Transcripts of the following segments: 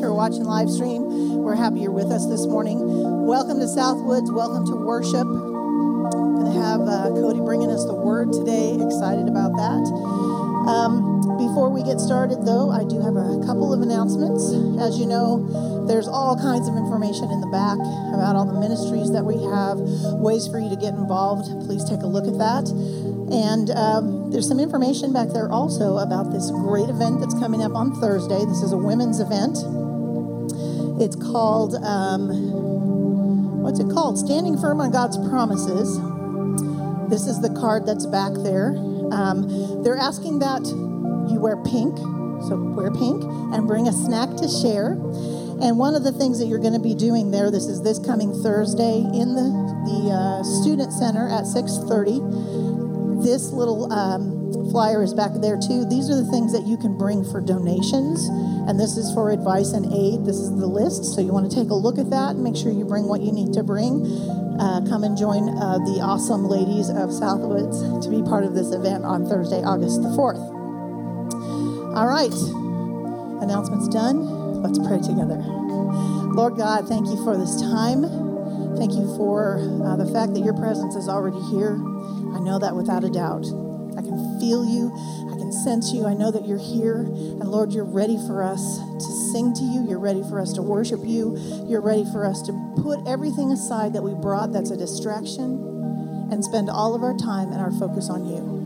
those who are watching live stream, we're happy you're with us this morning. Welcome to Southwoods. Welcome to worship. Going to have uh, Cody bringing us the word today. Excited about that. Um, before we get started, though, I do have a couple of announcements. As you know, there's all kinds of information in the back about all the ministries that we have, ways for you to get involved. Please take a look at that. And um, there's some information back there also about this great event that's coming up on Thursday. This is a women's event. It's called, um, what's it called? Standing Firm on God's Promises. This is the card that's back there. Um, they're asking that you wear pink, so wear pink, and bring a snack to share. And one of the things that you're going to be doing there, this is this coming Thursday in the the uh, student center at 6:30 this little um, flyer is back there too. These are the things that you can bring for donations, and this is for advice and aid. This is the list, so you want to take a look at that and make sure you bring what you need to bring. Uh, come and join uh, the awesome ladies of Southwoods to be part of this event on Thursday, August the 4th. All right, announcements done. Let's pray together. Lord God, thank you for this time. Thank you for uh, the fact that your presence is already here. I know that without a doubt. Feel you. I can sense you. I know that you're here. And Lord, you're ready for us to sing to you. You're ready for us to worship you. You're ready for us to put everything aside that we brought that's a distraction and spend all of our time and our focus on you.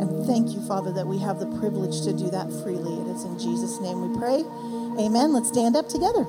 And thank you, Father, that we have the privilege to do that freely. And it's in Jesus' name we pray. Amen. Let's stand up together.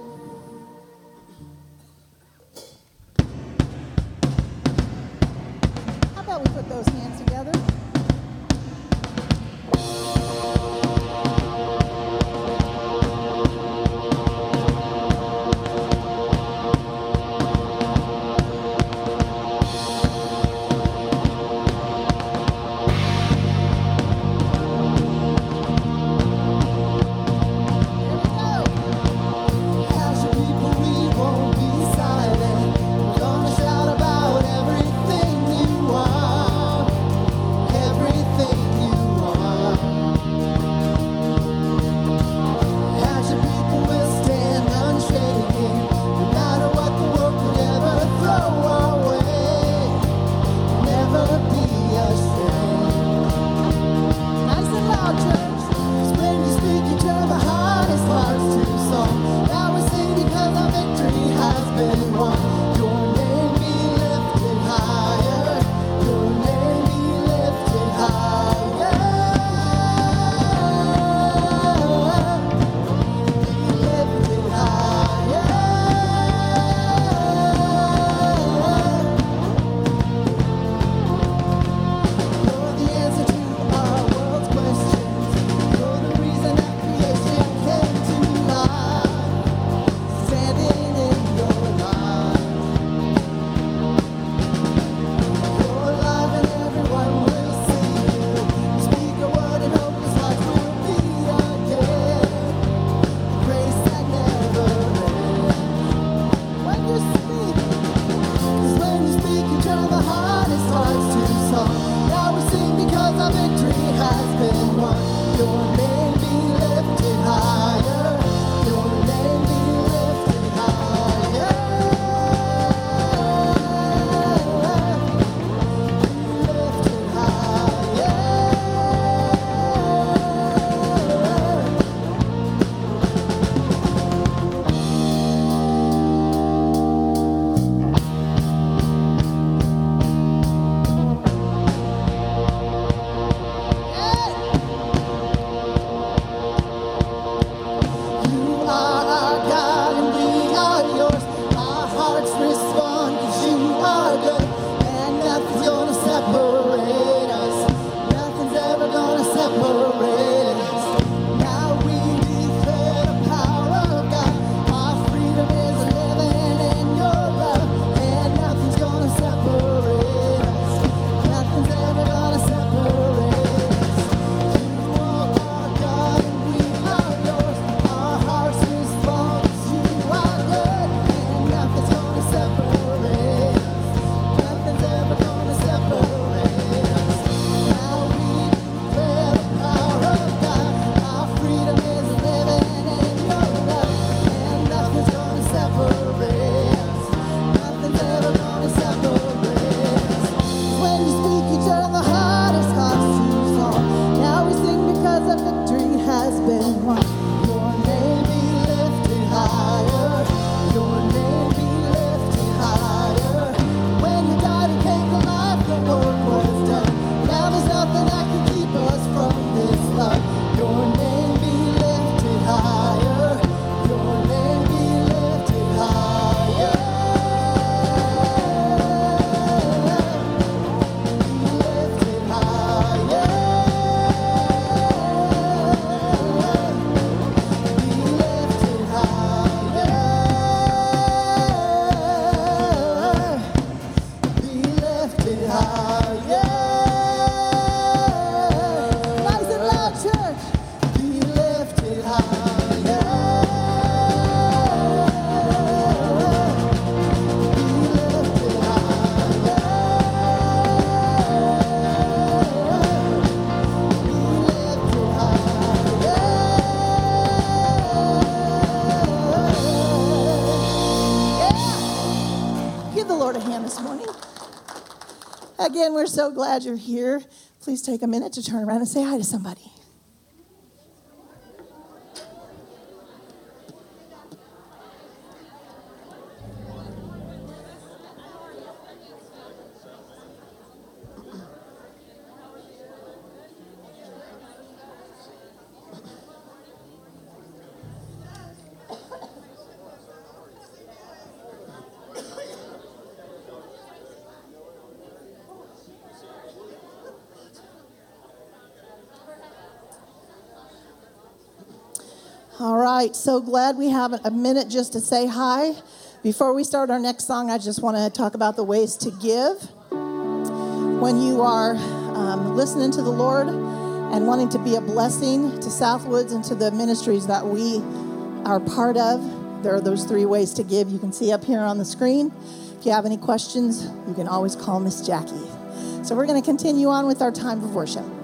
Again, we're so glad you're here. Please take a minute to turn around and say hi to somebody. All right, so glad we have a minute just to say hi. Before we start our next song, I just want to talk about the ways to give. When you are um, listening to the Lord and wanting to be a blessing to Southwoods and to the ministries that we are part of, there are those three ways to give. You can see up here on the screen. If you have any questions, you can always call Miss Jackie. So we're going to continue on with our time of worship.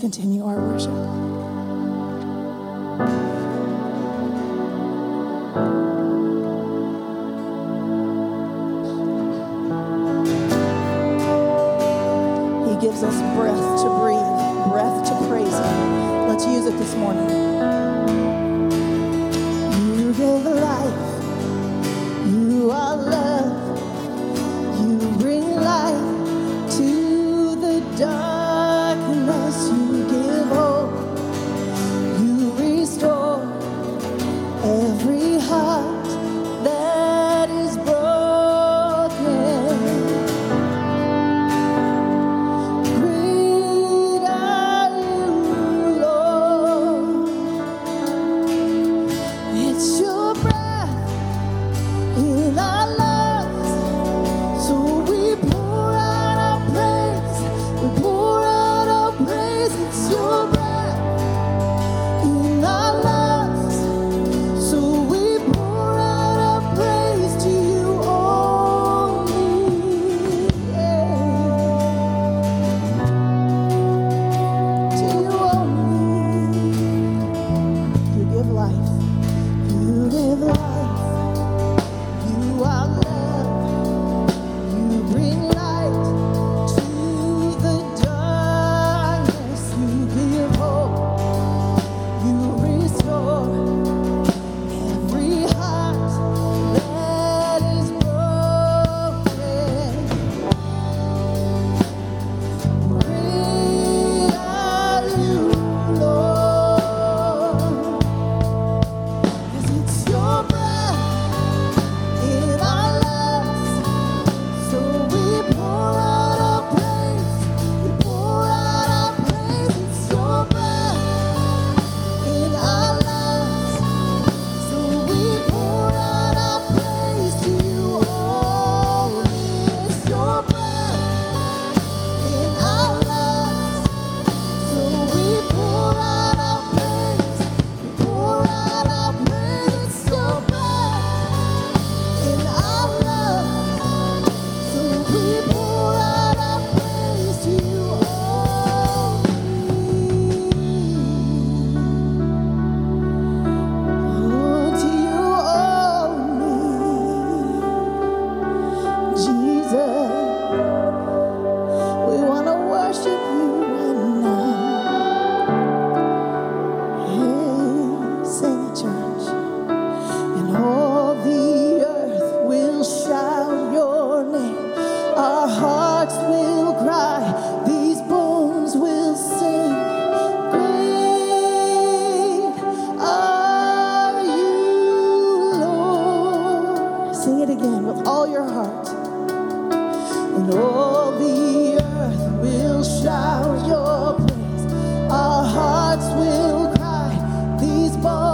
continue. Sing it again with all your heart. And all the earth will shout your praise. Our hearts will cry, these bones.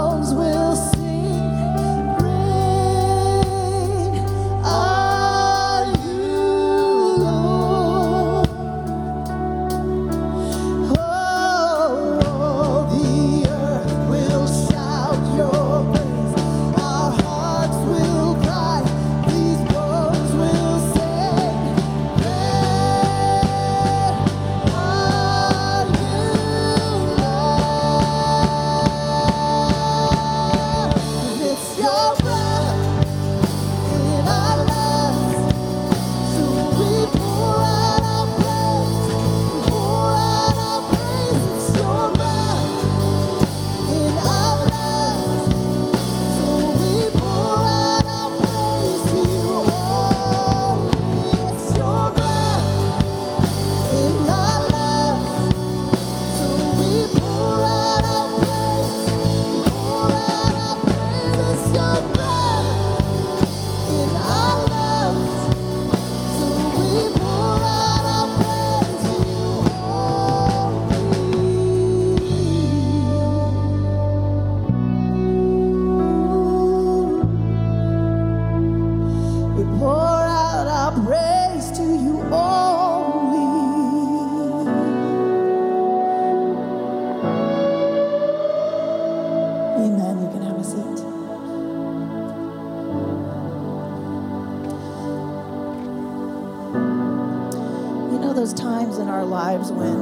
When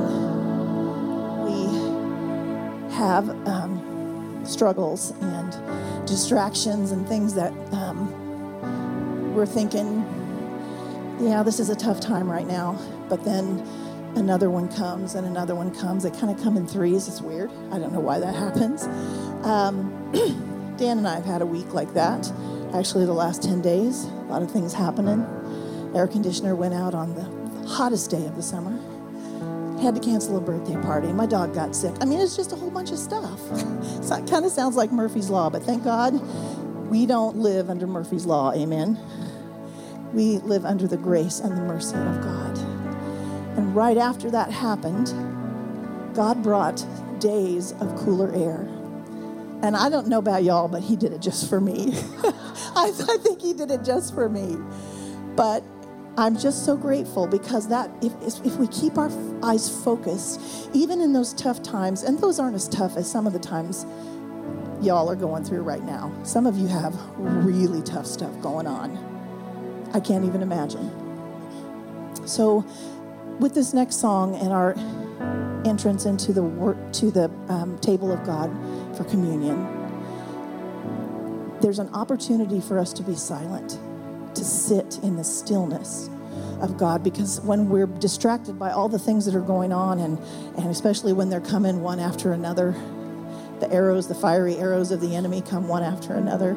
we have um, struggles and distractions and things that um, we're thinking, yeah, this is a tough time right now. But then another one comes and another one comes. They kind of come in threes. It's weird. I don't know why that happens. Um, Dan and I have had a week like that. Actually, the last 10 days, a lot of things happening. Air conditioner went out on the hottest day of the summer. Had to cancel a birthday party. My dog got sick. I mean, it's just a whole bunch of stuff. it kind of sounds like Murphy's Law, but thank God we don't live under Murphy's Law. Amen. We live under the grace and the mercy of God. And right after that happened, God brought days of cooler air. And I don't know about y'all, but He did it just for me. I, I think He did it just for me. But I'm just so grateful because that if, if we keep our eyes focused, even in those tough times, and those aren't as tough as some of the times y'all are going through right now. Some of you have really tough stuff going on. I can't even imagine. So with this next song and our entrance into the work to the um, table of God for communion, there's an opportunity for us to be silent, to sit in the stillness of God. Because when we're distracted by all the things that are going on, and, and especially when they're coming one after another, the arrows, the fiery arrows of the enemy come one after another,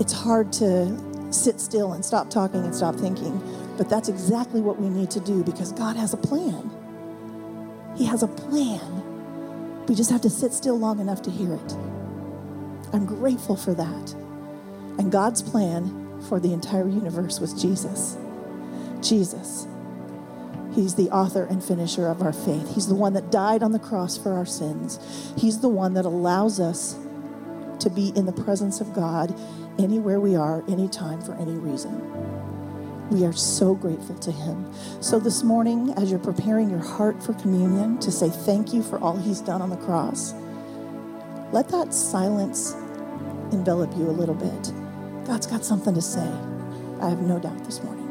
it's hard to sit still and stop talking and stop thinking but that's exactly what we need to do because God has a plan. He has a plan. We just have to sit still long enough to hear it. I'm grateful for that. And God's plan for the entire universe was Jesus. Jesus. He's the author and finisher of our faith. He's the one that died on the cross for our sins. He's the one that allows us to be in the presence of God anywhere we are, anytime, for any reason. We are so grateful to Him. So, this morning, as you're preparing your heart for communion to say thank you for all He's done on the cross, let that silence envelop you a little bit. God's got something to say. I have no doubt this morning.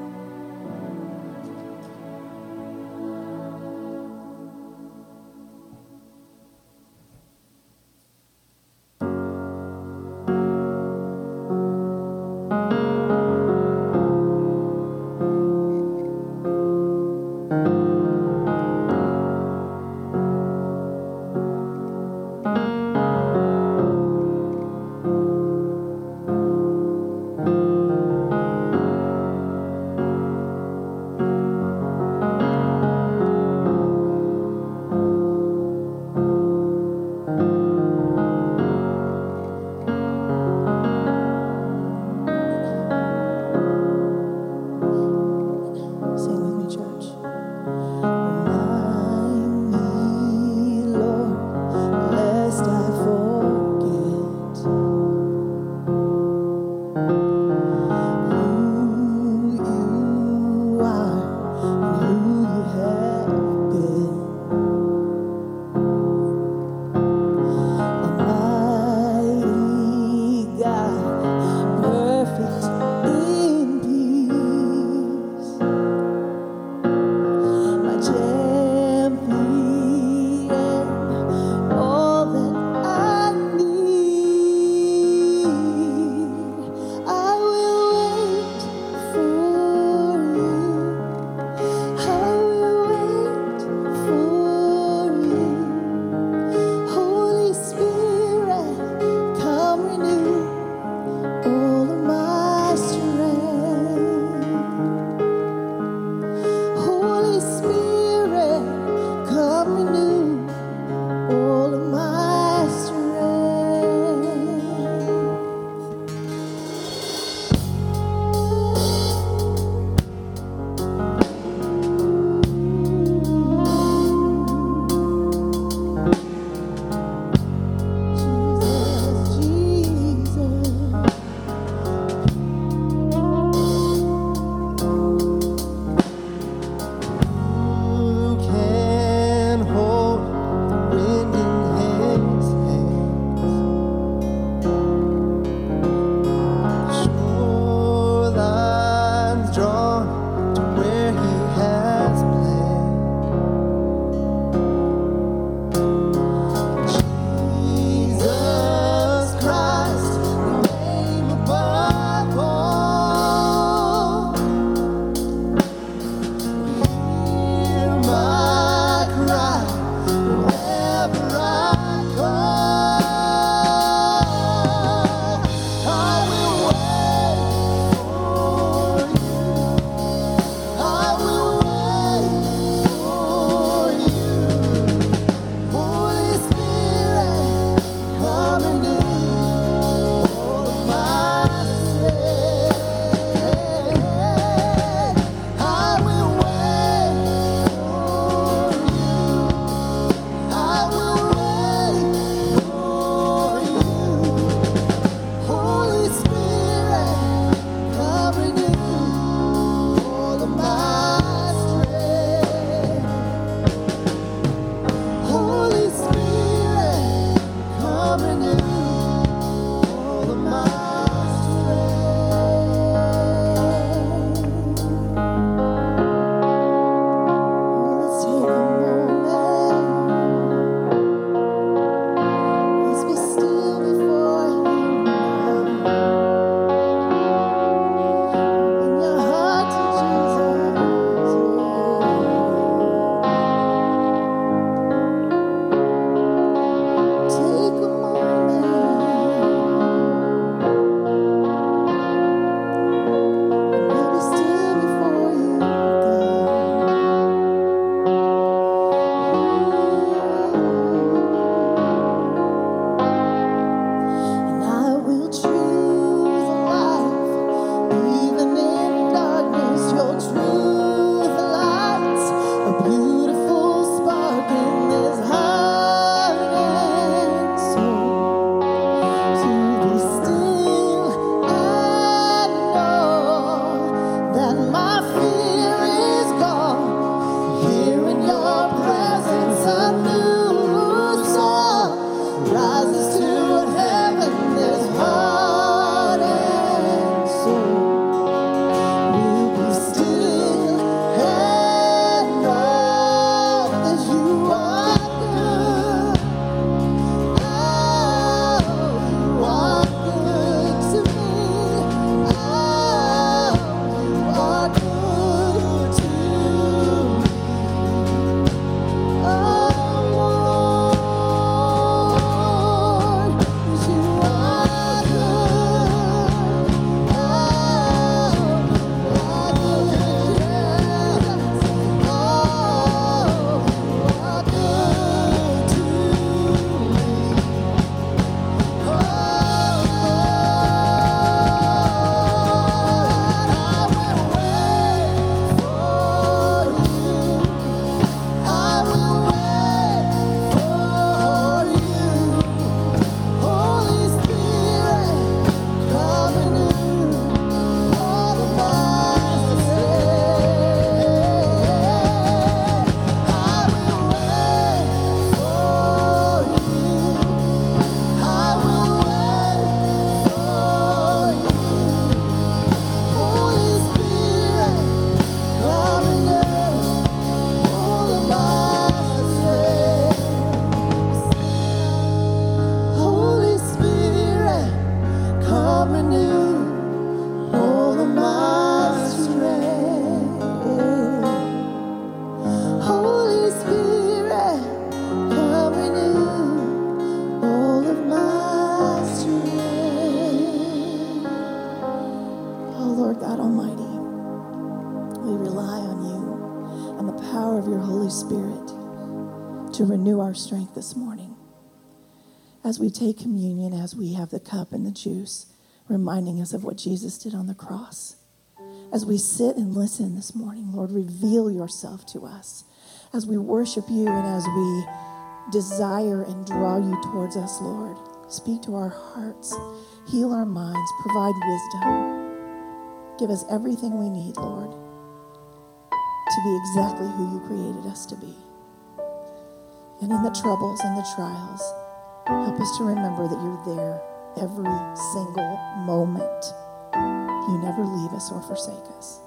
Spirit, to renew our strength this morning. As we take communion, as we have the cup and the juice, reminding us of what Jesus did on the cross. As we sit and listen this morning, Lord, reveal yourself to us. As we worship you and as we desire and draw you towards us, Lord, speak to our hearts, heal our minds, provide wisdom. Give us everything we need, Lord, to be exactly who you created us to be. And in the troubles and the trials, help us to remember that you're there every single moment. You never leave us or forsake us.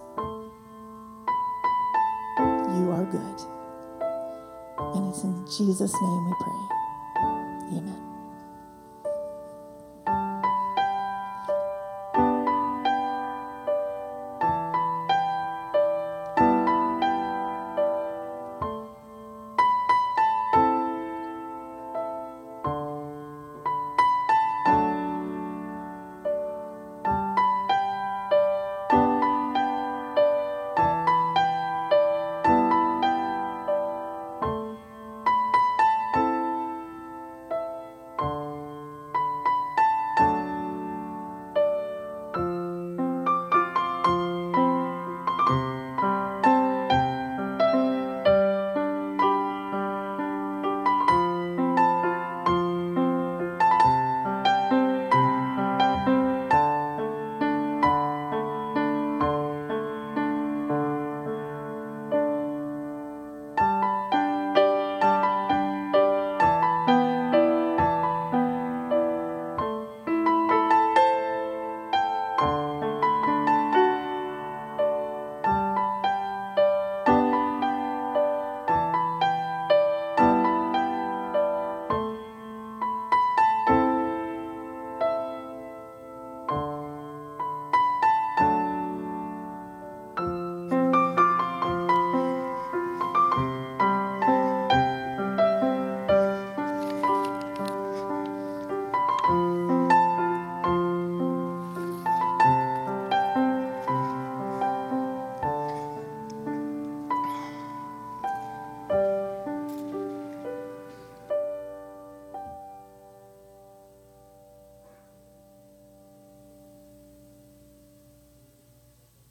You are good. And it's in Jesus' name we pray. Amen.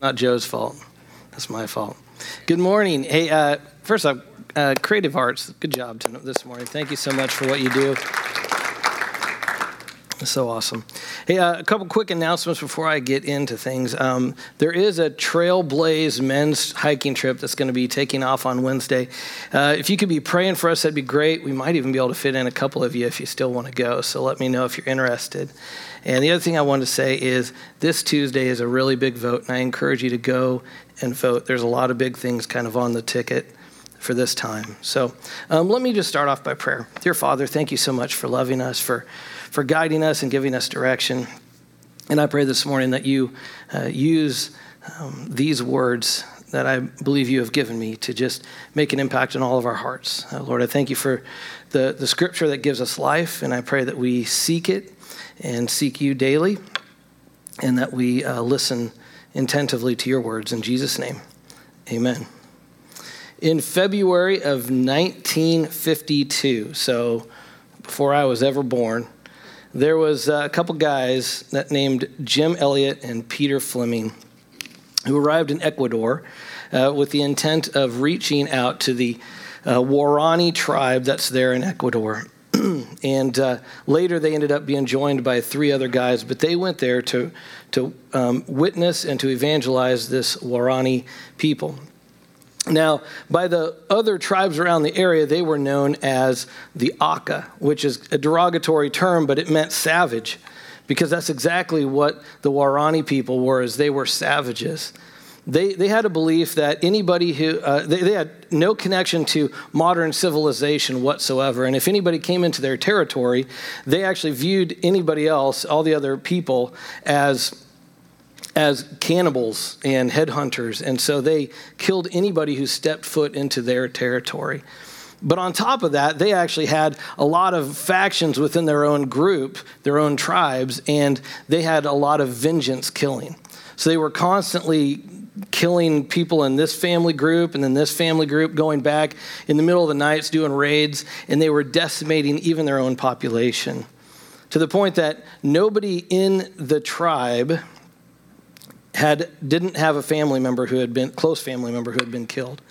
Not Joe's fault. That's my fault. Good morning. Hey, uh, first off, uh, Creative Arts, good job this morning. Thank you so much for what you do. So awesome. Hey, uh, a couple quick announcements before I get into things. Um, there is a Trailblaze men's hiking trip that's going to be taking off on Wednesday. Uh, if you could be praying for us, that'd be great. We might even be able to fit in a couple of you if you still want to go. So let me know if you're interested. And the other thing I wanted to say is this Tuesday is a really big vote, and I encourage you to go and vote. There's a lot of big things kind of on the ticket for this time. So um, let me just start off by prayer. Dear Father, thank you so much for loving us, for, for guiding us and giving us direction. And I pray this morning that you uh, use um, these words that I believe you have given me to just make an impact in all of our hearts. Uh, Lord, I thank you for the, the scripture that gives us life, and I pray that we seek it and seek you daily, and that we uh, listen attentively to your words. In Jesus' name, amen. In February of 1952, so before I was ever born, there was a couple guys that named Jim Elliot and Peter Fleming who arrived in Ecuador uh, with the intent of reaching out to the uh, Waorani tribe that's there in Ecuador. and uh, later they ended up being joined by three other guys, but they went there to, to um, witness and to evangelize this Waorani people. Now, by the other tribes around the area, they were known as the Auca, which is a derogatory term, but it meant savage, because that's exactly what the Waorani people were, as they were savages they, they had a belief that anybody who, uh, they, they had no connection to modern civilization whatsoever. And if anybody came into their territory, they actually viewed anybody else, all the other people, as as cannibals and headhunters. And so they killed anybody who stepped foot into their territory. But on top of that, they actually had a lot of factions within their own group, their own tribes, and they had a lot of vengeance killing. So they were constantly killing people in this family group and then this family group, going back in the middle of the nights doing raids, and they were decimating even their own population to the point that nobody in the tribe had didn't have a family member who had been close family member who had been killed.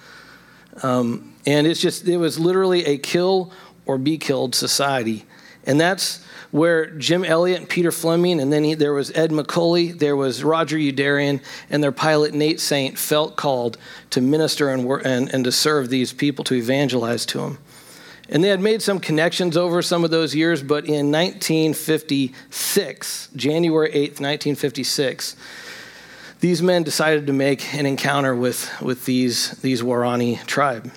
Um, and it's just it was literally a kill or be killed society, and that's where Jim Elliot and Peter Fleming, and then he, there was Ed McCully, there was Roger Youderian, and their pilot Nate Saint felt called to minister and, and, and to serve these people, to evangelize to them. And they had made some connections over some of those years, but in 1956, January 8th, 1956, these men decided to make an encounter with, with these, these Waorani tribe.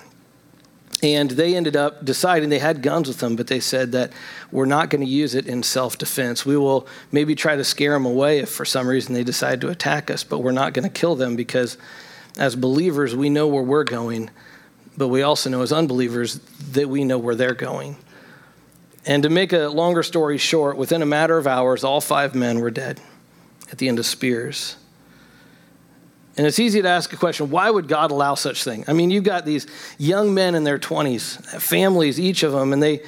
And they ended up deciding they had guns with them, but they said that we're not going to use it in self defense. We will maybe try to scare them away if for some reason they decide to attack us, but we're not going to kill them because as believers, we know where we're going, but we also know as unbelievers that we know where they're going. And to make a longer story short, within a matter of hours, all five men were dead at the end of spears. And it's easy to ask a question why would God allow such thing? I mean, you've got these young men in their 20s, families, each of them, and they,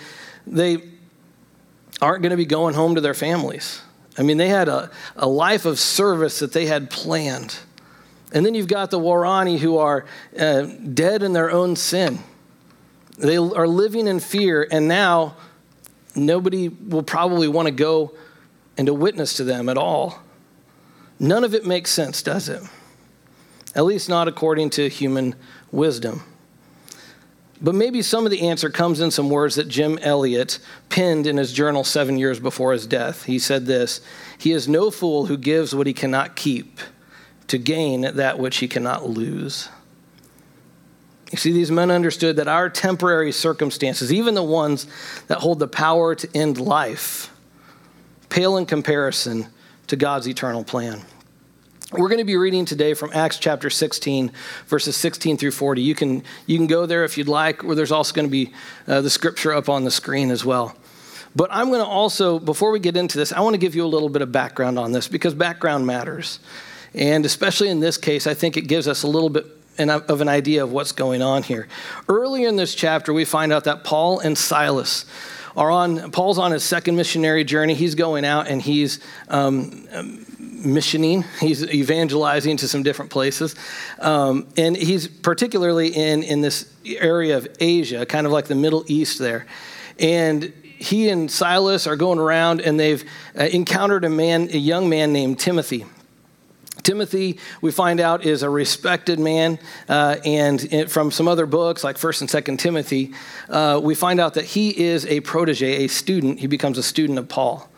they aren't going to be going home to their families. I mean, they had a, a life of service that they had planned. And then you've got the Waorani who are uh, dead in their own sin. They are living in fear, and now nobody will probably want to go and to witness to them at all. None of it makes sense, does it? At least not according to human wisdom. But maybe some of the answer comes in some words that Jim Elliot penned in his journal seven years before his death. He said this He is no fool who gives what he cannot keep to gain that which he cannot lose. You see, these men understood that our temporary circumstances, even the ones that hold the power to end life, pale in comparison to God's eternal plan. We're going to be reading today from Acts chapter 16, verses 16 through 40. You can, you can go there if you'd like, or there's also going to be uh, the scripture up on the screen as well. But I'm going to also, before we get into this, I want to give you a little bit of background on this because background matters. And especially in this case, I think it gives us a little bit of an idea of what's going on here. Earlier in this chapter, we find out that Paul and Silas are on, Paul's on his second missionary journey. He's going out and he's um, missioning. He's evangelizing to some different places. Um, and he's particularly in, in this area of Asia, kind of like the Middle East there. And he and Silas are going around and they've uh, encountered a man, a young man named Timothy. Timothy, we find out, is a respected man, uh, and from some other books like First and Second Timothy, uh, we find out that he is a protege, a student. He becomes a student of Paul.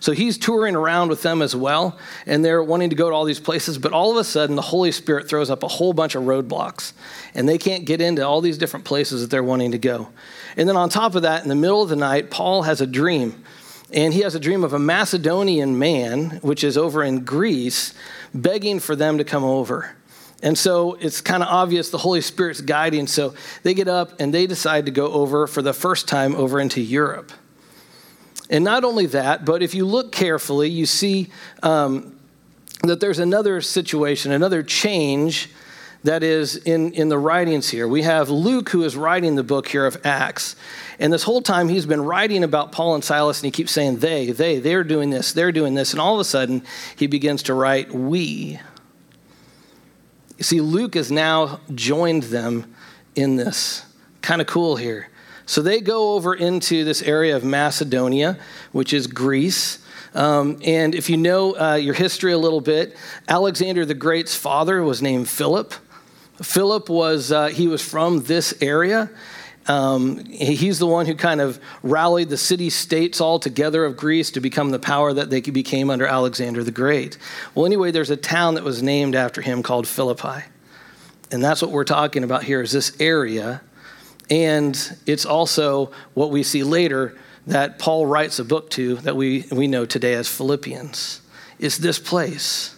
So he's touring around with them as well, and they're wanting to go to all these places, but all of a sudden the Holy Spirit throws up a whole bunch of roadblocks, and they can't get into all these different places that they're wanting to go. And then on top of that, in the middle of the night, Paul has a dream. And he has a dream of a Macedonian man, which is over in Greece, begging for them to come over. And so it's kind of obvious the Holy Spirit's guiding. So they get up and they decide to go over for the first time over into Europe. And not only that, but if you look carefully, you see um, that there's another situation, another change that is in, in the writings here. We have Luke, who is writing the book here of Acts. And this whole time he's been writing about Paul and Silas, and he keeps saying, they, they, they're doing this, they're doing this. And all of a sudden, he begins to write, we. You see, Luke has now joined them in this. Kind of cool here. So they go over into this area of Macedonia, which is Greece. Um, and if you know uh, your history a little bit, Alexander the Great's father was named Philip. Philip was uh, he was from this area. Um, he's the one who kind of rallied the city states all together of Greece to become the power that they became under Alexander the Great. Well, anyway, there's a town that was named after him called Philippi. And that's what we're talking about here is this area and it's also what we see later that Paul writes a book to that we, we know today as Philippians. It's this place.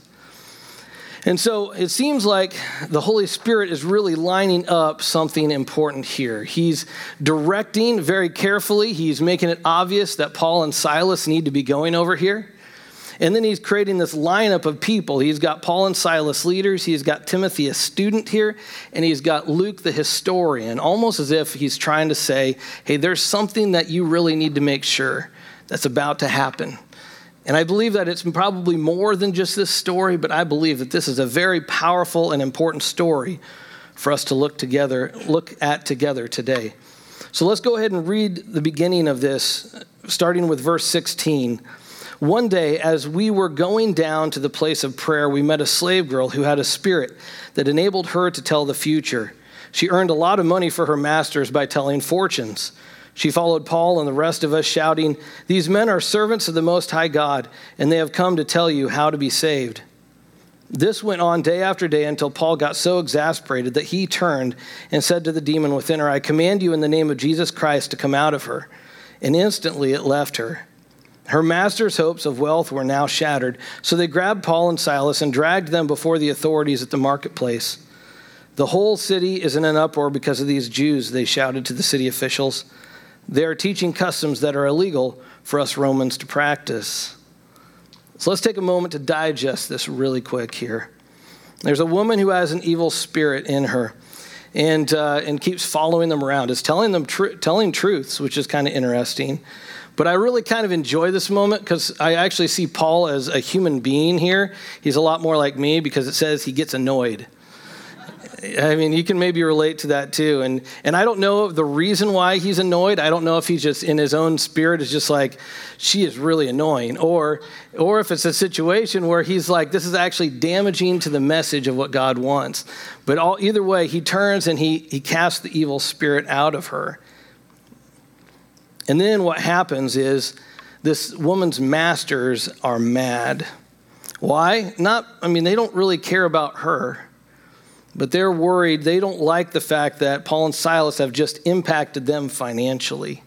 And so it seems like the Holy Spirit is really lining up something important here. He's directing very carefully, he's making it obvious that Paul and Silas need to be going over here. And then he's creating this lineup of people. He's got Paul and Silas leaders, he's got Timothy, a student here, and he's got Luke, the historian, almost as if he's trying to say, hey, there's something that you really need to make sure that's about to happen. And I believe that it's probably more than just this story, but I believe that this is a very powerful and important story for us to look together, look at together today. So let's go ahead and read the beginning of this, starting with verse 16. One day, as we were going down to the place of prayer, we met a slave girl who had a spirit that enabled her to tell the future. She earned a lot of money for her masters by telling fortunes. She followed Paul and the rest of us, shouting, These men are servants of the Most High God, and they have come to tell you how to be saved. This went on day after day until Paul got so exasperated that he turned and said to the demon within her, I command you in the name of Jesus Christ to come out of her. And instantly it left her. Her master's hopes of wealth were now shattered, so they grabbed Paul and Silas and dragged them before the authorities at the marketplace. The whole city is in an uproar because of these Jews, they shouted to the city officials. They are teaching customs that are illegal for us Romans to practice. So let's take a moment to digest this really quick here. There's a woman who has an evil spirit in her and, uh, and keeps following them around, is telling them tr- telling truths, which is kind of interesting. But I really kind of enjoy this moment because I actually see Paul as a human being here. He's a lot more like me because it says he gets annoyed. I mean, you can maybe relate to that too. And and I don't know the reason why he's annoyed. I don't know if he's just in his own spirit is just like, she is really annoying, or or if it's a situation where he's like, this is actually damaging to the message of what God wants. But all, either way, he turns and he he casts the evil spirit out of her. And then what happens is this woman's masters are mad. Why? Not, I mean, they don't really care about her, but they're worried. They don't like the fact that Paul and Silas have just impacted them financially.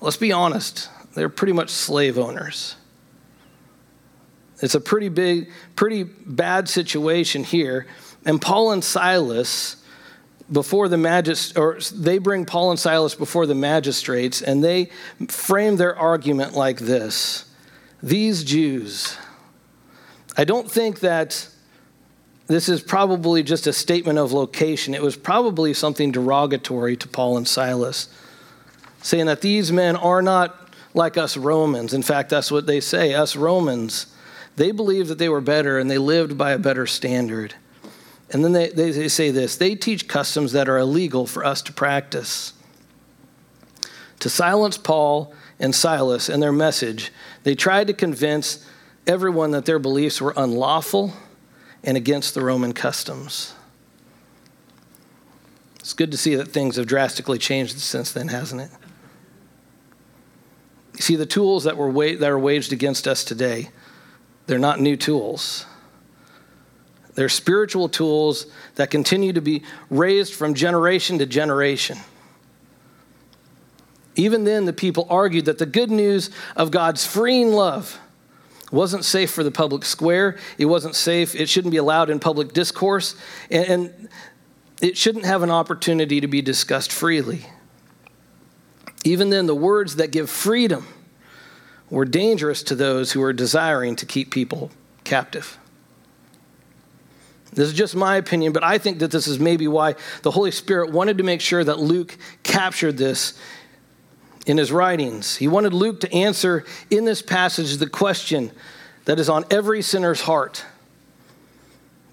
Let's be honest, they're pretty much slave owners. It's a pretty big, pretty bad situation here. And Paul and Silas before the magist or they bring Paul and Silas before the magistrates and they frame their argument like this. These Jews I don't think that this is probably just a statement of location. It was probably something derogatory to Paul and Silas saying that these men are not like us Romans. In fact that's what they say us Romans. They believed that they were better and they lived by a better standard and then they, they, they say this they teach customs that are illegal for us to practice. To silence Paul and Silas and their message, they tried to convince everyone that their beliefs were unlawful and against the Roman customs. It's good to see that things have drastically changed since then, hasn't it? You see, the tools that, were wa- that are waged against us today, they're not new tools. They're spiritual tools that continue to be raised from generation to generation. Even then, the people argued that the good news of God's freeing love wasn't safe for the public square. It wasn't safe. It shouldn't be allowed in public discourse. And it shouldn't have an opportunity to be discussed freely. Even then, the words that give freedom were dangerous to those who were desiring to keep people captive. This is just my opinion, but I think that this is maybe why the Holy Spirit wanted to make sure that Luke captured this in his writings. He wanted Luke to answer in this passage the question that is on every sinner's heart.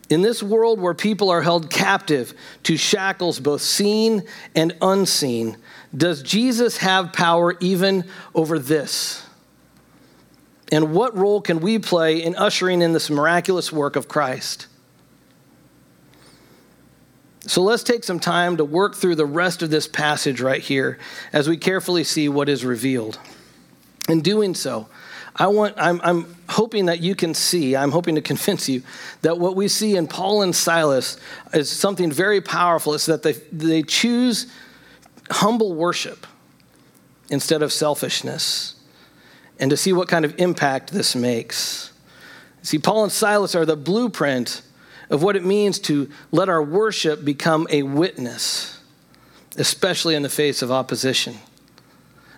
In this world where people are held captive to shackles both seen and unseen, does Jesus have power even over this? And what role can we play in ushering in this miraculous work of Christ? So let's take some time to work through the rest of this passage right here as we carefully see what is revealed. In doing so, I want, I'm, I'm hoping that you can see, I'm hoping to convince you that what we see in Paul and Silas is something very powerful. It's that they, they choose humble worship instead of selfishness, and to see what kind of impact this makes. See, Paul and Silas are the blueprint of what it means to let our worship become a witness, especially in the face of opposition.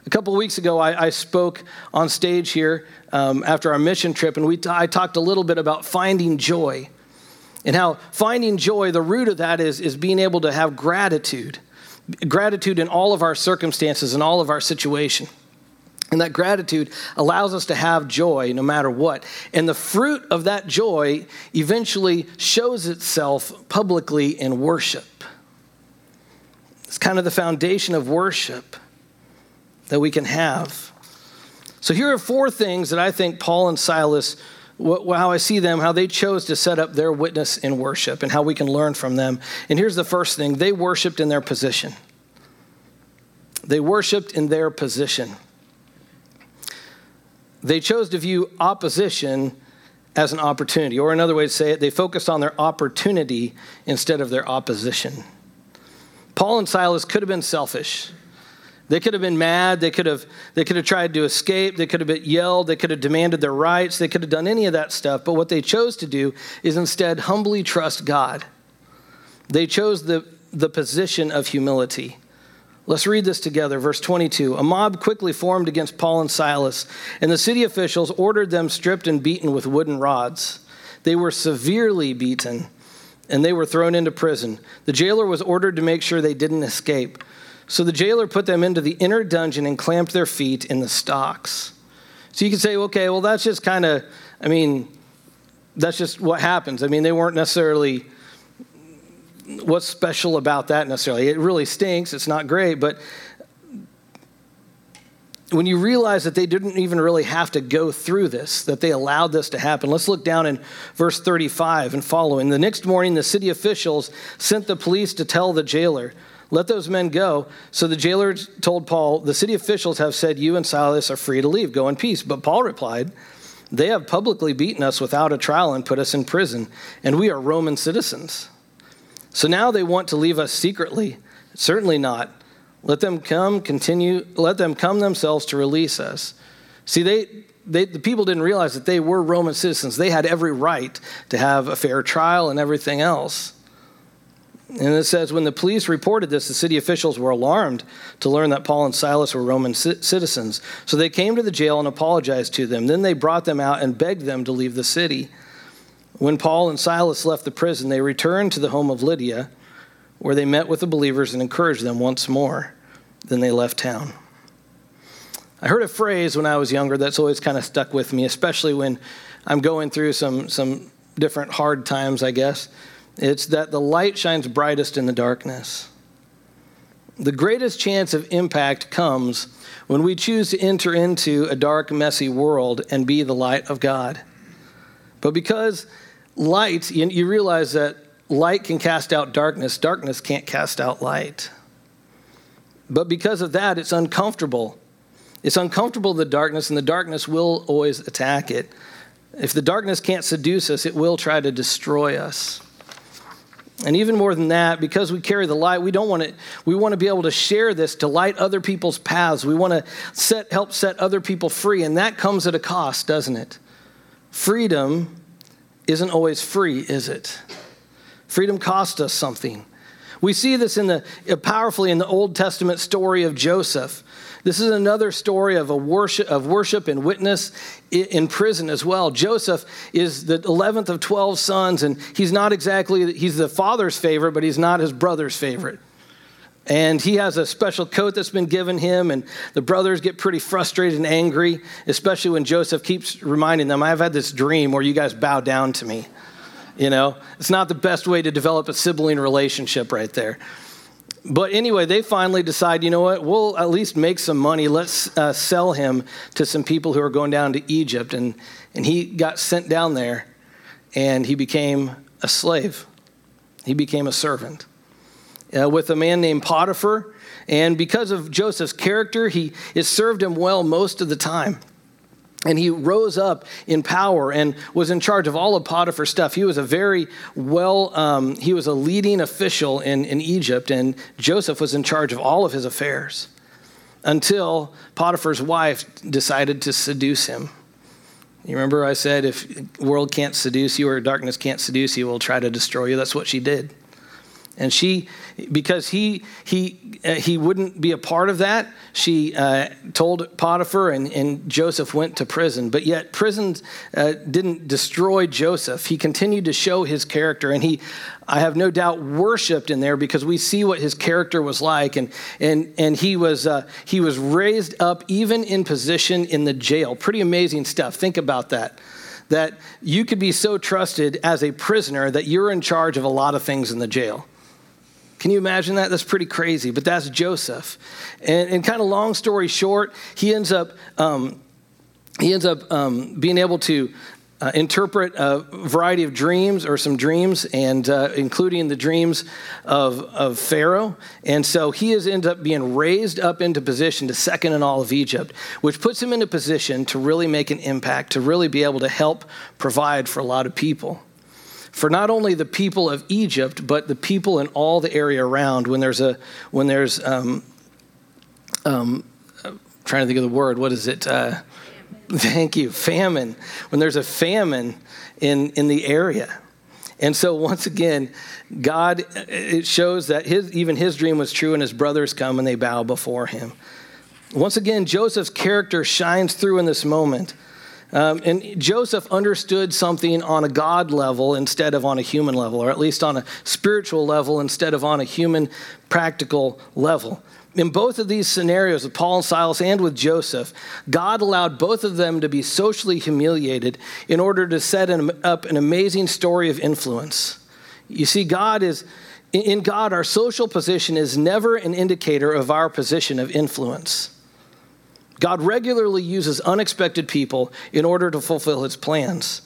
A couple weeks ago, I, I, spoke on stage here um, after our mission trip, and we t- I talked a little bit about finding joy and how finding joy, the root of that is, is being able to have gratitude. Gratitude in all of our circumstances and all of our situation. And that gratitude allows us to have joy no matter what. And the fruit of that joy eventually shows itself publicly in worship. It's kind of the foundation of worship that we can have. So here are four things that I think Paul and Silas how I see them, how they chose to set up their witness in worship, and how we can learn from them. And here's the first thing they worshiped in their position. They worshiped in their position. They chose to view opposition as an opportunity, or another way to say it, they focused on their opportunity instead of their opposition. Paul and Silas could have been selfish. They could have been mad. They could have, they could have tried to escape. They could have yelled. They could have demanded their rights. They could have done any of that stuff. But what they chose to do is instead humbly trust God. They chose the, the position of humility. Let's read this together. Verse 22. A mob quickly formed against Paul and Silas, and the city officials ordered them stripped and beaten with wooden rods. They were severely beaten, and they were thrown into prison. The jailer was ordered to make sure they didn't escape. So the jailer put them into the inner dungeon and clamped their feet in the stocks. So you can say, okay, well, that's just kind of, I mean, that's just what happens. I mean, they weren't necessarily, what's special about that necessarily? It really stinks. It's not great. But when you realize that they didn't even really have to go through this, that they allowed this to happen, let's look down in verse 35 and following. The next morning, the city officials sent the police to tell the jailer, let those men go. So the jailer told Paul, The city officials have said you and Silas are free to leave. Go in peace. But Paul replied, They have publicly beaten us without a trial and put us in prison, and we are Roman citizens. So now they want to leave us secretly. Certainly not. Let them come, continue, let them come themselves to release us. See, they, they, the people didn't realize that they were Roman citizens. They had every right to have a fair trial and everything else. And it says, when the police reported this, the city officials were alarmed to learn that Paul and Silas were Roman citizens. So they came to the jail and apologized to them. Then they brought them out and begged them to leave the city. When Paul and Silas left the prison, they returned to the home of Lydia, where they met with the believers and encouraged them once more. Then they left town. I heard a phrase when I was younger that's always kind of stuck with me, especially when I'm going through some, some different hard times, I guess. It's that the light shines brightest in the darkness. The greatest chance of impact comes when we choose to enter into a dark, messy world and be the light of God. But because light, you, you realize that light can cast out darkness, darkness can't cast out light. But because of that, it's uncomfortable. It's uncomfortable, the darkness, and the darkness will always attack it. If the darkness can't seduce us, it will try to destroy us. And even more than that, because we carry the light, we don't want to we want to be able to share this to light other people's paths. We want to set help set other people free, and that comes at a cost, doesn't it? Freedom isn't always free, is it? Freedom costs us something. We see this in the uh, powerfully in the Old Testament story of Joseph. This is another story of a worship of worship and witness in prison as well. Joseph is the 11th of 12 sons and he's not exactly he's the father's favorite, but he's not his brother's favorite. And he has a special coat that's been given him, and the brothers get pretty frustrated and angry, especially when Joseph keeps reminding them, I've had this dream where you guys bow down to me. You know, it's not the best way to develop a sibling relationship right there. But anyway, they finally decide, you know what, we'll at least make some money. Let's uh, sell him to some people who are going down to Egypt. And, and he got sent down there and he became a slave. He became a servant uh, with a man named Potiphar. And because of Joseph's character, he, it served him well most of the time. And he rose up in power and was in charge of all of Potiphar's stuff. He was a very well, um, he was a leading official in, in Egypt, and Joseph was in charge of all of his affairs until Potiphar's wife decided to seduce him. You remember I said, if world can't seduce you or darkness can't seduce you, we'll try to destroy you. That's what she did. And she, because he, he, uh, he wouldn't be a part of that, she uh, told Potiphar, and, and Joseph went to prison. But yet, prison uh, didn't destroy Joseph. He continued to show his character, and he, I have no doubt, worshiped in there because we see what his character was like. And, and, and he, was, uh, he was raised up even in position in the jail. Pretty amazing stuff. Think about that that you could be so trusted as a prisoner that you're in charge of a lot of things in the jail. Can you imagine that? That's pretty crazy, but that's Joseph. And, and kind of long story short, he ends up, um, he ends up um, being able to uh, interpret a variety of dreams or some dreams, and uh, including the dreams of, of Pharaoh. And so he has ended up being raised up into position to second in all of Egypt, which puts him in a position to really make an impact, to really be able to help provide for a lot of people for not only the people of Egypt, but the people in all the area around. When there's a, when there's, um, um, trying to think of the word, what is it? Uh, thank you, famine. When there's a famine in in the area, and so once again, God it shows that his even his dream was true, and his brothers come and they bow before him. Once again, Joseph's character shines through in this moment. Um, and Joseph understood something on a God level instead of on a human level, or at least on a spiritual level instead of on a human practical level. In both of these scenarios, with Paul and Silas and with Joseph, God allowed both of them to be socially humiliated in order to set an, up an amazing story of influence. You see, God is, in God, our social position is never an indicator of our position of influence. God regularly uses unexpected people in order to fulfill his plans.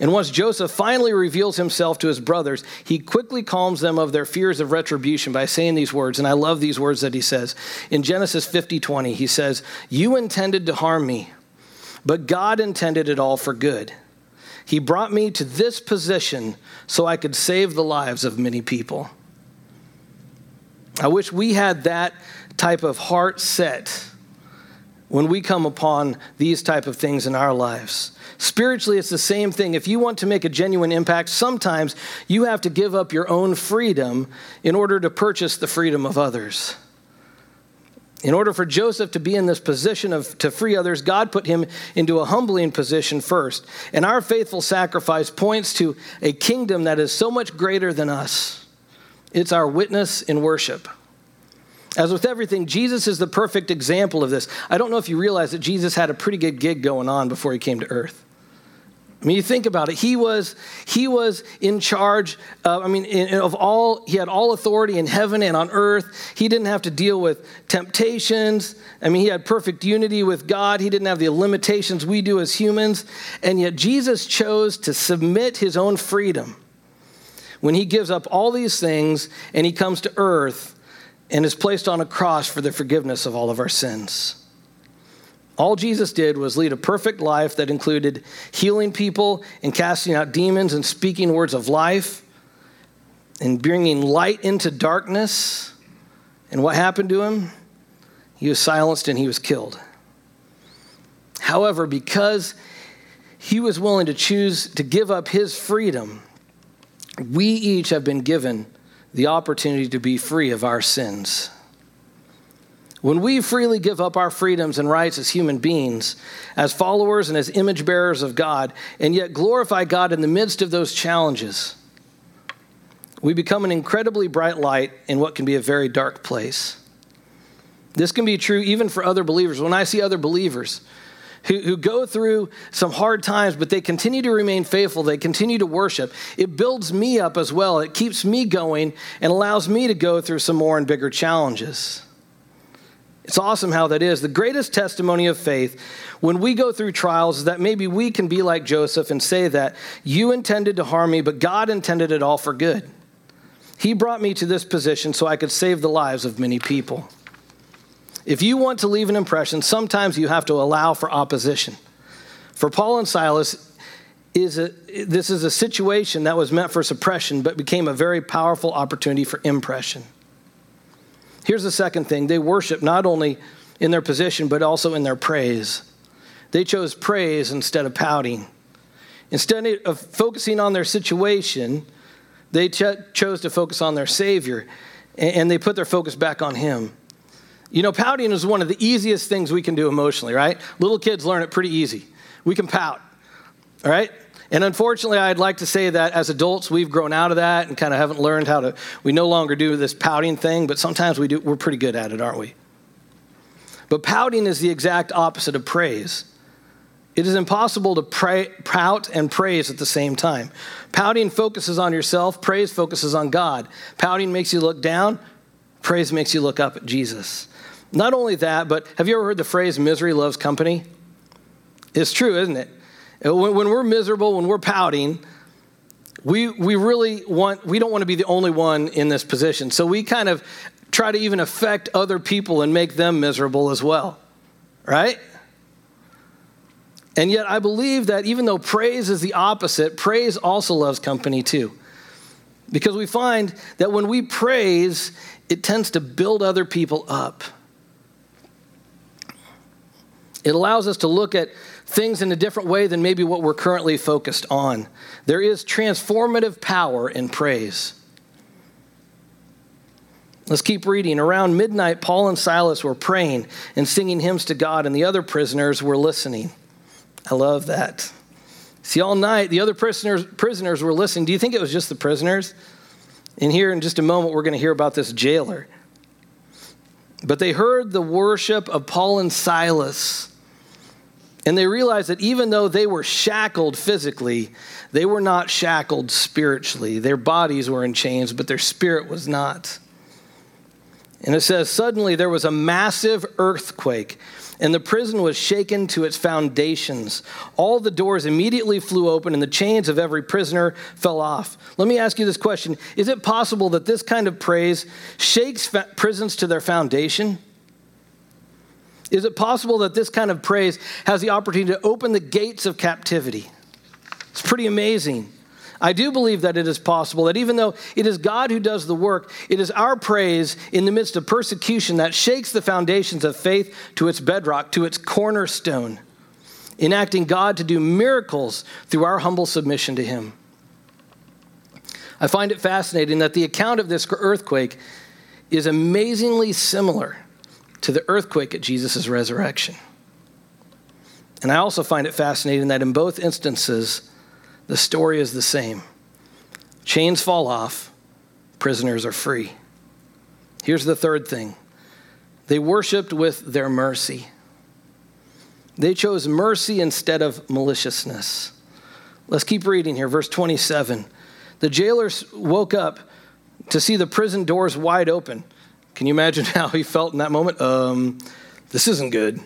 And once Joseph finally reveals himself to his brothers, he quickly calms them of their fears of retribution by saying these words. And I love these words that he says. In Genesis 50 20, he says, You intended to harm me, but God intended it all for good. He brought me to this position so I could save the lives of many people. I wish we had that type of heart set when we come upon these type of things in our lives. Spiritually, it's the same thing. If you want to make a genuine impact, sometimes you have to give up your own freedom in order to purchase the freedom of others. In order for Joseph to be in this position of to free others, God put him into a humbling position first. And our faithful sacrifice points to a kingdom that is so much greater than us. It's our witness in worship. As with everything, Jesus is the perfect example of this. I don't know if you realize that Jesus had a pretty good gig going on before he came to earth. I mean, you think about it. He was he was in charge. Of, I mean, in, of all he had all authority in heaven and on earth. He didn't have to deal with temptations. I mean, he had perfect unity with God. He didn't have the limitations we do as humans. And yet, Jesus chose to submit his own freedom when he gives up all these things and he comes to earth and is placed on a cross for the forgiveness of all of our sins. All Jesus did was lead a perfect life that included healing people and casting out demons and speaking words of life and bringing light into darkness. And what happened to him? He was silenced and he was killed. However, because he was willing to choose to give up his freedom, we each have been given the opportunity to be free of our sins. When we freely give up our freedoms and rights as human beings, as followers and as image bearers of God, and yet glorify God in the midst of those challenges, we become an incredibly bright light in what can be a very dark place. This can be true even for other believers. When I see other believers who, who go through some hard times, but they continue to remain faithful. They continue to worship. It builds me up as well. It keeps me going and allows me to go through some more and bigger challenges. It's awesome how that is. The greatest testimony of faith when we go through trials is that maybe we can be like Joseph and say that you intended to harm me, but God intended it all for good. He brought me to this position so I could save the lives of many people. If you want to leave an impression, sometimes you have to allow for opposition. For Paul and Silas, is a, this is a situation that was meant for suppression, but became a very powerful opportunity for impression. Here's the second thing they worship not only in their position, but also in their praise. They chose praise instead of pouting. Instead of focusing on their situation, They ch- chose to focus on their Savior, and, and they put their focus back on Him. You know, pouting is one of the easiest things we can do emotionally, right? Little kids learn it pretty easy. We can pout, all right? And unfortunately, I'd like to say that as adults, we've grown out of that and kind of haven't learned how to, we no longer do this pouting thing, but sometimes we do, we're pretty good at it, aren't we? But pouting is the exact opposite of praise. It is impossible to pray, pout and praise at the same time. Pouting focuses on yourself, praise focuses on God. Pouting makes you look down, praise makes you look up at Jesus. Not only that, but have you ever heard the phrase misery loves company? It's true, isn't it? Uh, when, when we're miserable, when we're pouting, we, we really want, we don't want to be the only one in this position. So we kind of try to even affect other people and make them miserable as well, right? And yet, I believe that even though praise is the opposite, praise also loves company too. Because we find that when we praise, it tends to build other people up. It allows us to look at things in a different way than maybe what we're currently focused on. There is transformative power in praise. Let's keep reading. Around midnight, Paul and Silas were praying and singing hymns to God, and the other prisoners were listening. I love that. See, all night, the other prisoners, prisoners were listening. Do you think it was just the prisoners? And here, in just a moment, we're going to hear about this jailer. But they heard the worship of Paul and Silas and they realized that even though they were shackled physically, they were not shackled spiritually. Their bodies were in chains, but their spirit was not. And it says, Suddenly there was a massive earthquake, and the prison was shaken to its foundations. All the doors immediately flew open, and the chains of every prisoner fell off. Let me ask you this question Is it possible that this kind of praise shakes fa- prisons to their foundation? Is it possible that this kind of praise has the opportunity to open the gates of captivity? It's pretty amazing. I do believe that it is possible that even though it is God who does the work, it is our praise in the midst of persecution that shakes the foundations of faith to its bedrock, to its cornerstone, enacting God to do miracles through our humble submission to Him. I find it fascinating that the account of this earthquake is amazingly similar to the earthquake at Jesus' resurrection. And I also find it fascinating that in both instances, the story is the same chains fall off, prisoners are free. Here's the third thing they worshiped with their mercy. They chose mercy instead of maliciousness. Let's keep reading here, verse 27. The jailers woke up to see the prison doors wide open. Can you imagine how he felt in that moment? Um, this isn't good.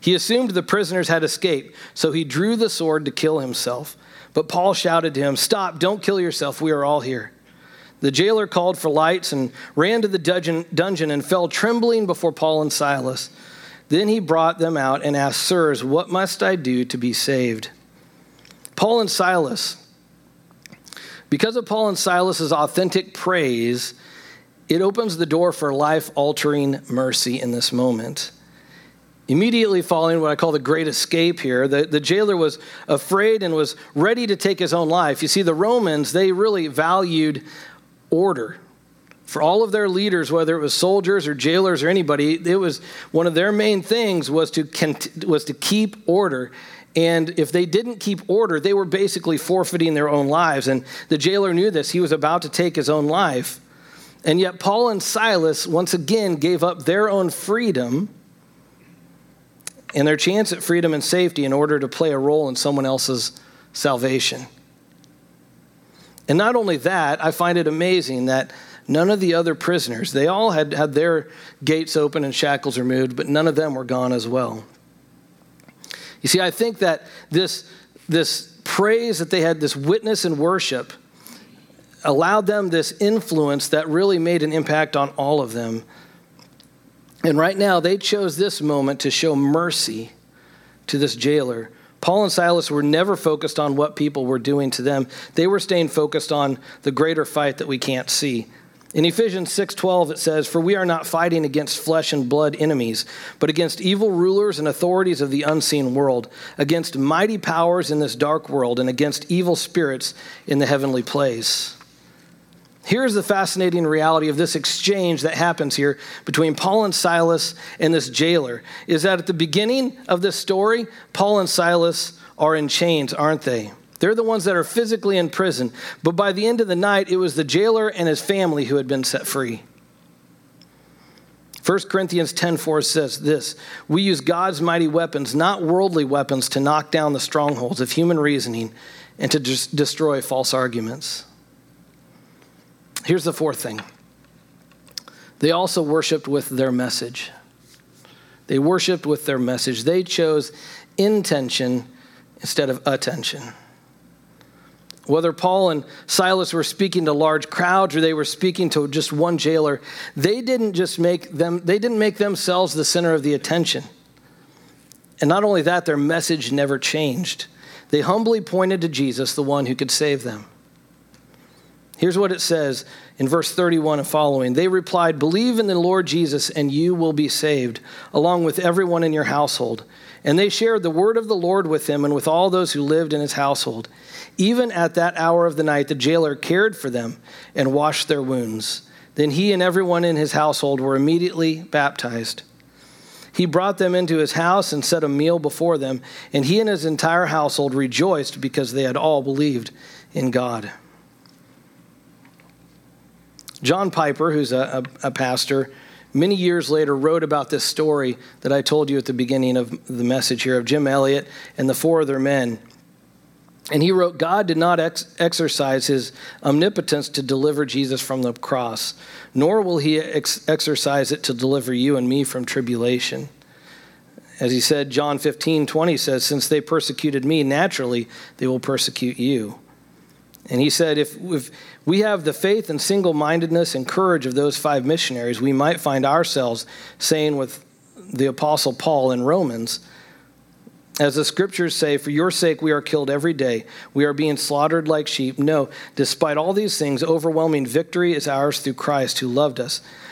He assumed the prisoners had escaped, so he drew the sword to kill himself. But Paul shouted to him, Stop, don't kill yourself. We are all here. The jailer called for lights and ran to the dungeon, dungeon and fell trembling before Paul and Silas. Then he brought them out and asked, Sirs, what must I do to be saved? Paul and Silas, because of Paul and Silas's authentic praise, it opens the door for life altering mercy in this moment. Immediately following what I call the great escape here, the, the jailer was afraid and was ready to take his own life. You see, the Romans, they really valued order. For all of their leaders, whether it was soldiers or jailers or anybody, it was one of their main things was to, was to keep order. And if they didn't keep order, they were basically forfeiting their own lives. And the jailer knew this. He was about to take his own life. And yet, Paul and Silas once again gave up their own freedom and their chance at freedom and safety in order to play a role in someone else's salvation. And not only that, I find it amazing that none of the other prisoners, they all had had their gates open and shackles removed, but none of them were gone as well. You see, I think that this, this praise that they had, this witness and worship, allowed them this influence that really made an impact on all of them. And right now, they chose this moment to show mercy to this jailer. Paul and Silas were never focused on what people were doing to them. They were staying focused on the greater fight that we can't see. In Ephesians 6:12 it says, "For we are not fighting against flesh and blood enemies, but against evil rulers and authorities of the unseen world, against mighty powers in this dark world, and against evil spirits in the heavenly place." Here's the fascinating reality of this exchange that happens here between Paul and Silas and this jailer is that at the beginning of this story, Paul and Silas are in chains, aren't they? They're the ones that are physically in prison. But by the end of the night, it was the jailer and his family who had been set free. 1 Corinthians 10:4 says this, "We use God's mighty weapons, not worldly weapons, to knock down the strongholds of human reasoning and to destroy false arguments." Here's the fourth thing. They also worshiped with their message. They worshiped with their message. They chose intention instead of attention. Whether Paul and Silas were speaking to large crowds or they were speaking to just one jailer, they didn't just make them they didn't make themselves the center of the attention. And not only that, their message never changed. They humbly pointed to Jesus, the one who could save them. Here's what it says in verse 31 and following. They replied, Believe in the Lord Jesus, and you will be saved, along with everyone in your household. And they shared the word of the Lord with him and with all those who lived in his household. Even at that hour of the night, the jailer cared for them and washed their wounds. Then he and everyone in his household were immediately baptized. He brought them into his house and set a meal before them, and he and his entire household rejoiced because they had all believed in God. John Piper, who's a, a, a pastor, many years later wrote about this story that I told you at the beginning of the message here of Jim Elliot and the four other men. And he wrote, God did not ex- exercise his omnipotence to deliver Jesus from the cross, nor will he ex- exercise it to deliver you and me from tribulation. As he said, John 15, 20 says, Since they persecuted me, naturally they will persecute you. And he said, if, if we have the faith and single mindedness and courage of those five missionaries, we might find ourselves saying with the Apostle Paul in Romans, as the scriptures say, for your sake we are killed every day. We are being slaughtered like sheep. No, despite all these things, overwhelming victory is ours through Christ who loved us.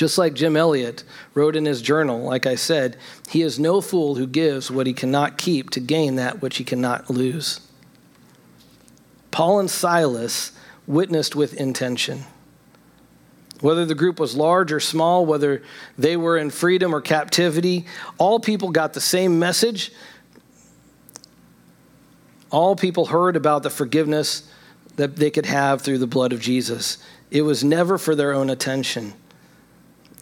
Just like Jim Elliot wrote in his journal, like I said, he is no fool who gives what he cannot keep to gain that which he cannot lose. Paul and Silas witnessed with intention. Whether the group was large or small, whether they were in freedom or captivity, all people got the same message. All people heard about the forgiveness that they could have through the blood of Jesus. It was never for their own attention.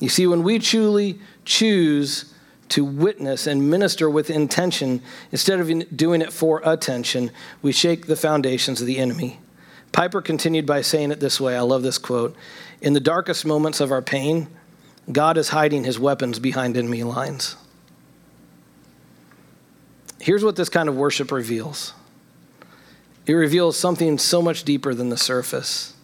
You see, when we truly choose to witness and minister with intention instead of doing it for attention, we shake the foundations of the enemy. Piper continued by saying it this way I love this quote. In the darkest moments of our pain, God is hiding his weapons behind enemy lines. Here's what this kind of worship reveals it reveals something so much deeper than the surface.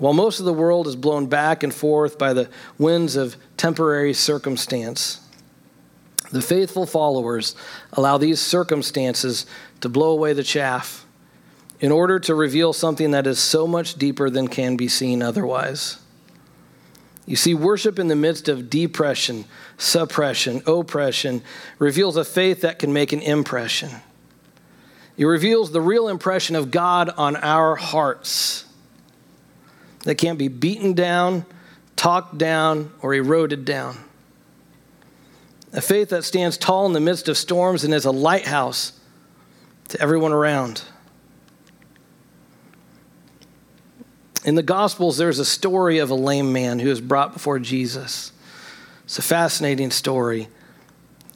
While most of the world is blown back and forth by the winds of temporary circumstance, the faithful followers allow these circumstances to blow away the chaff in order to reveal something that is so much deeper than can be seen otherwise. You see, worship in the midst of depression, suppression, oppression reveals a faith that can make an impression. It reveals the real impression of God on our hearts that can't be beaten down, talked down, or eroded down. A faith that stands tall in the midst of storms and is a lighthouse to everyone around. In the Gospels, there's a story of a lame man who is brought before Jesus. It's a fascinating story.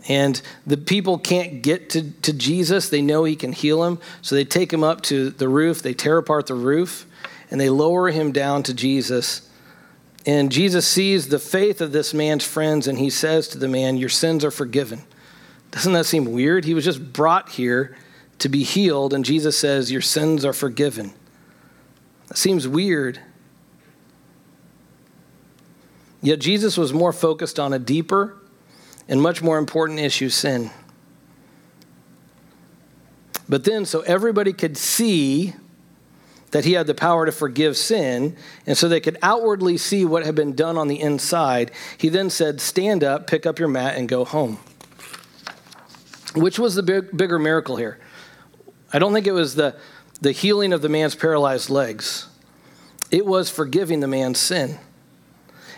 And the people can't get to, to Jesus. They know he can heal him. So they take him up to the roof, they tear apart the roof, and they lower him down to Jesus. And Jesus sees the faith of this man's friends, and he says to the man, Your sins are forgiven. Doesn't that seem weird? He was just brought here to be healed, and Jesus says, Your sins are forgiven. That seems weird. Yet Jesus was more focused on a deeper and much more important issue sin. But then, so everybody could see that he had the power to forgive sin, and so they could outwardly see what had been done on the inside, he then said, Stand up, pick up your mat, and go home. Which was the big, bigger miracle here? I don't think it was the, the healing of the man's paralyzed legs, it was forgiving the man's sin.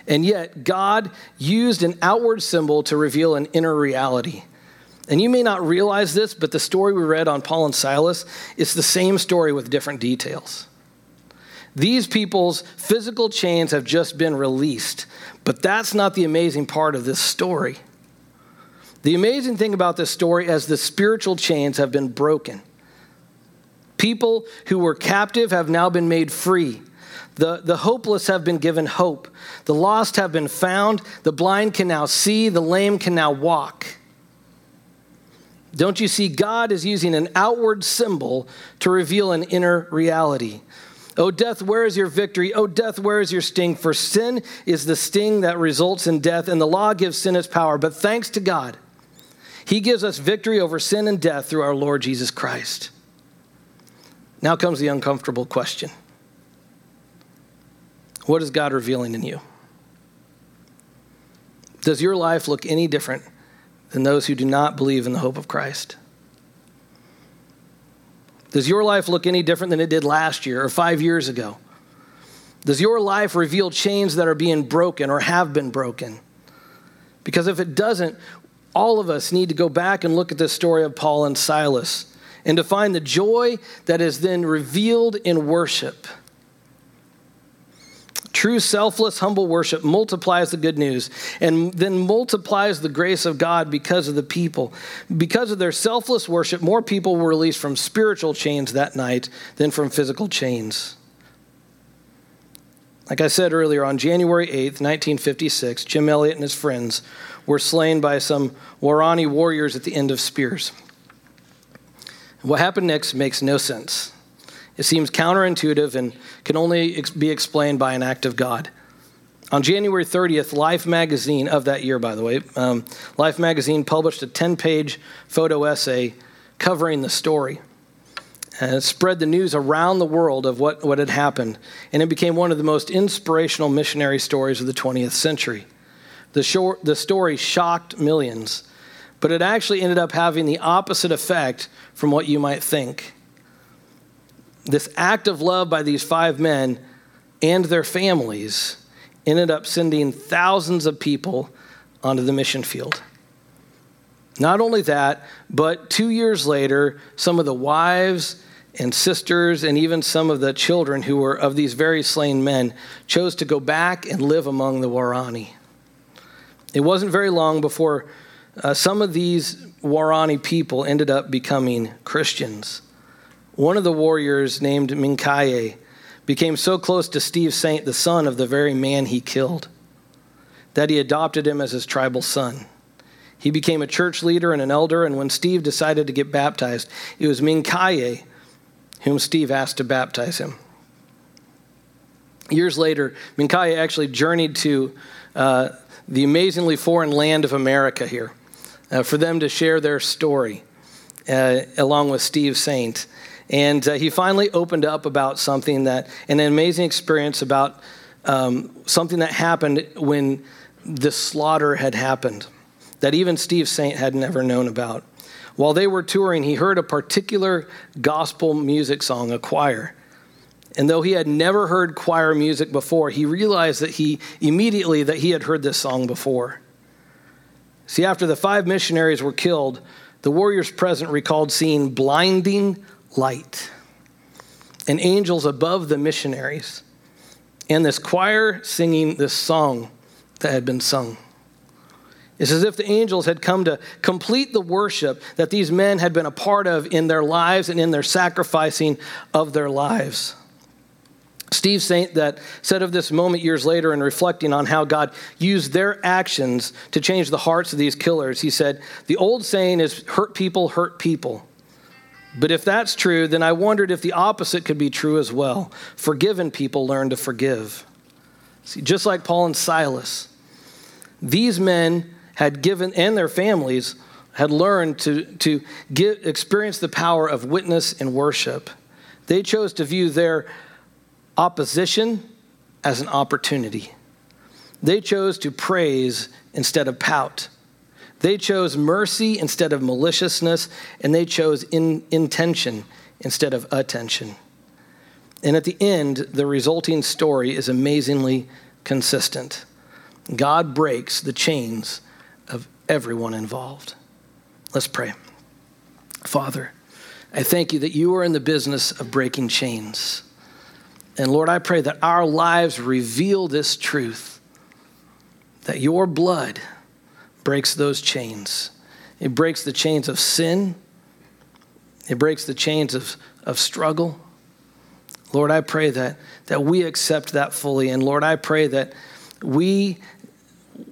And yet, God used an outward symbol to reveal an inner reality. And you may not realize this, but the story we read on Paul and Silas is the same story with different details. These people's physical chains have just been released, but that's not the amazing part of this story. The amazing thing about this story is the spiritual chains have been broken. People who were captive have now been made free. The, the hopeless have been given hope. The lost have been found. The blind can now see. The lame can now walk. Don't you see? God is using an outward symbol to reveal an inner reality. Oh, death, where is your victory? Oh, death, where is your sting? For sin is the sting that results in death, and the law gives sin its power. But thanks to God, He gives us victory over sin and death through our Lord Jesus Christ. Now comes the uncomfortable question What is God revealing in you? Does your life look any different than those who do not believe in the hope of Christ? Does your life look any different than it did last year or five years ago? Does your life reveal chains that are being broken or have been broken? Because if it doesn't, all of us need to go back and look at the story of Paul and Silas and to find the joy that is then revealed in worship. True, selfless, humble worship multiplies the good news and then multiplies the grace of God because of the people. Because of their selfless worship, more people were released from spiritual chains that night than from physical chains. Like I said earlier, on January 8th, 1956, Jim Elliot and his friends were slain by some Waorani warriors at the end of spears. What happened next makes no sense. It seems counterintuitive and can only be explained by an act of God. On January 30th, Life magazine, of that year, by the way, um, Life magazine published a 10 page photo essay covering the story. And it spread the news around the world of what, what had happened, and it became one of the most inspirational missionary stories of the 20th century. The, short, the story shocked millions, but it actually ended up having the opposite effect from what you might think this act of love by these five men and their families ended up sending thousands of people onto the mission field. Not only that, but two years later, some of the wives and sisters and even some of the children who were of these very slain men chose to go back and live among the Waorani. It wasn't very long before uh, some of these Waorani people ended up becoming Christians. One of the warriors, named Mincaye, became so close to Steve Saint, the son of the very man he killed, that he adopted him as his tribal son. He became a church leader and an elder, and when Steve decided to get baptized, it was Mincaye whom Steve asked to baptize him. Years later, Mincaye actually journeyed to uh, the amazingly foreign land of America here uh, for them to share their story uh, along with Steve Saint. And uh, he finally opened up about something that, an amazing experience about um, something that happened when the slaughter had happened, that even Steve Saint had never known about. While they were touring, he heard a particular gospel music song, a choir. And though he had never heard choir music before, he realized that he immediately that he had heard this song before. See, after the five missionaries were killed, the warriors present recalled seeing blinding light and angels above the missionaries and this choir singing this song that had been sung. It's as if the angels had come to complete the worship that these men had been a part of in their lives and in their sacrificing of their lives. Steve Saint that said of this moment years later in reflecting on how God used their actions to change the hearts of these killers, he said, The old saying is hurt people hurt people. But if that's true, then I wondered if the opposite could be true as well. Forgiven people learn to forgive. See, just like Paul and Silas, these men had given, and their families had learned to, to get, experience the power of witness and worship. They chose to view their opposition as an opportunity. They chose to praise instead of pout. They chose mercy instead of maliciousness, and they chose in, intention instead of attention. And at the end, the resulting story is amazingly consistent. God breaks the chains of everyone involved. Let's pray. Father, I thank you that you are in the business of breaking chains. And Lord, I pray that our lives reveal this truth that your blood breaks those chains. It breaks the chains of sin, it breaks the chains of, of struggle. Lord, I pray that, that we accept that fully. And Lord, I pray that we,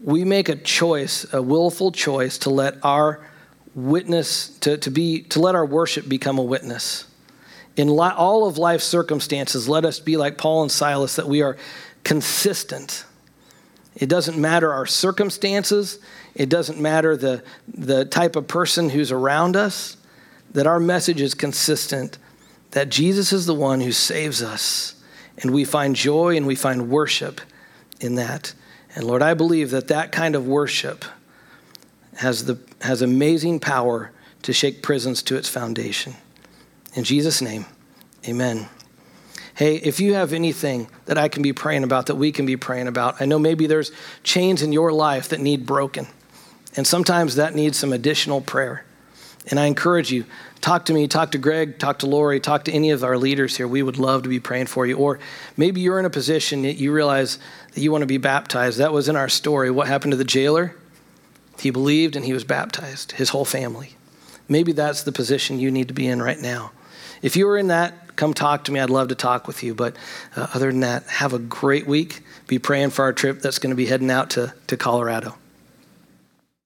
we make a choice, a willful choice, to let our witness, to, to, be, to let our worship become a witness. In li- all of life's circumstances, let us be like Paul and Silas, that we are consistent. It doesn't matter our circumstances, it doesn't matter the, the type of person who's around us, that our message is consistent, that Jesus is the one who saves us, and we find joy and we find worship in that. And Lord, I believe that that kind of worship has, the, has amazing power to shake prisons to its foundation. In Jesus' name, amen. Hey, if you have anything that I can be praying about, that we can be praying about, I know maybe there's chains in your life that need broken. And sometimes that needs some additional prayer. And I encourage you, talk to me, talk to Greg, talk to Lori, talk to any of our leaders here. We would love to be praying for you. Or maybe you're in a position that you realize that you want to be baptized. That was in our story. What happened to the jailer? He believed and he was baptized, his whole family. Maybe that's the position you need to be in right now. If you are in that, come talk to me. I'd love to talk with you. But uh, other than that, have a great week. Be praying for our trip that's going to be heading out to, to Colorado.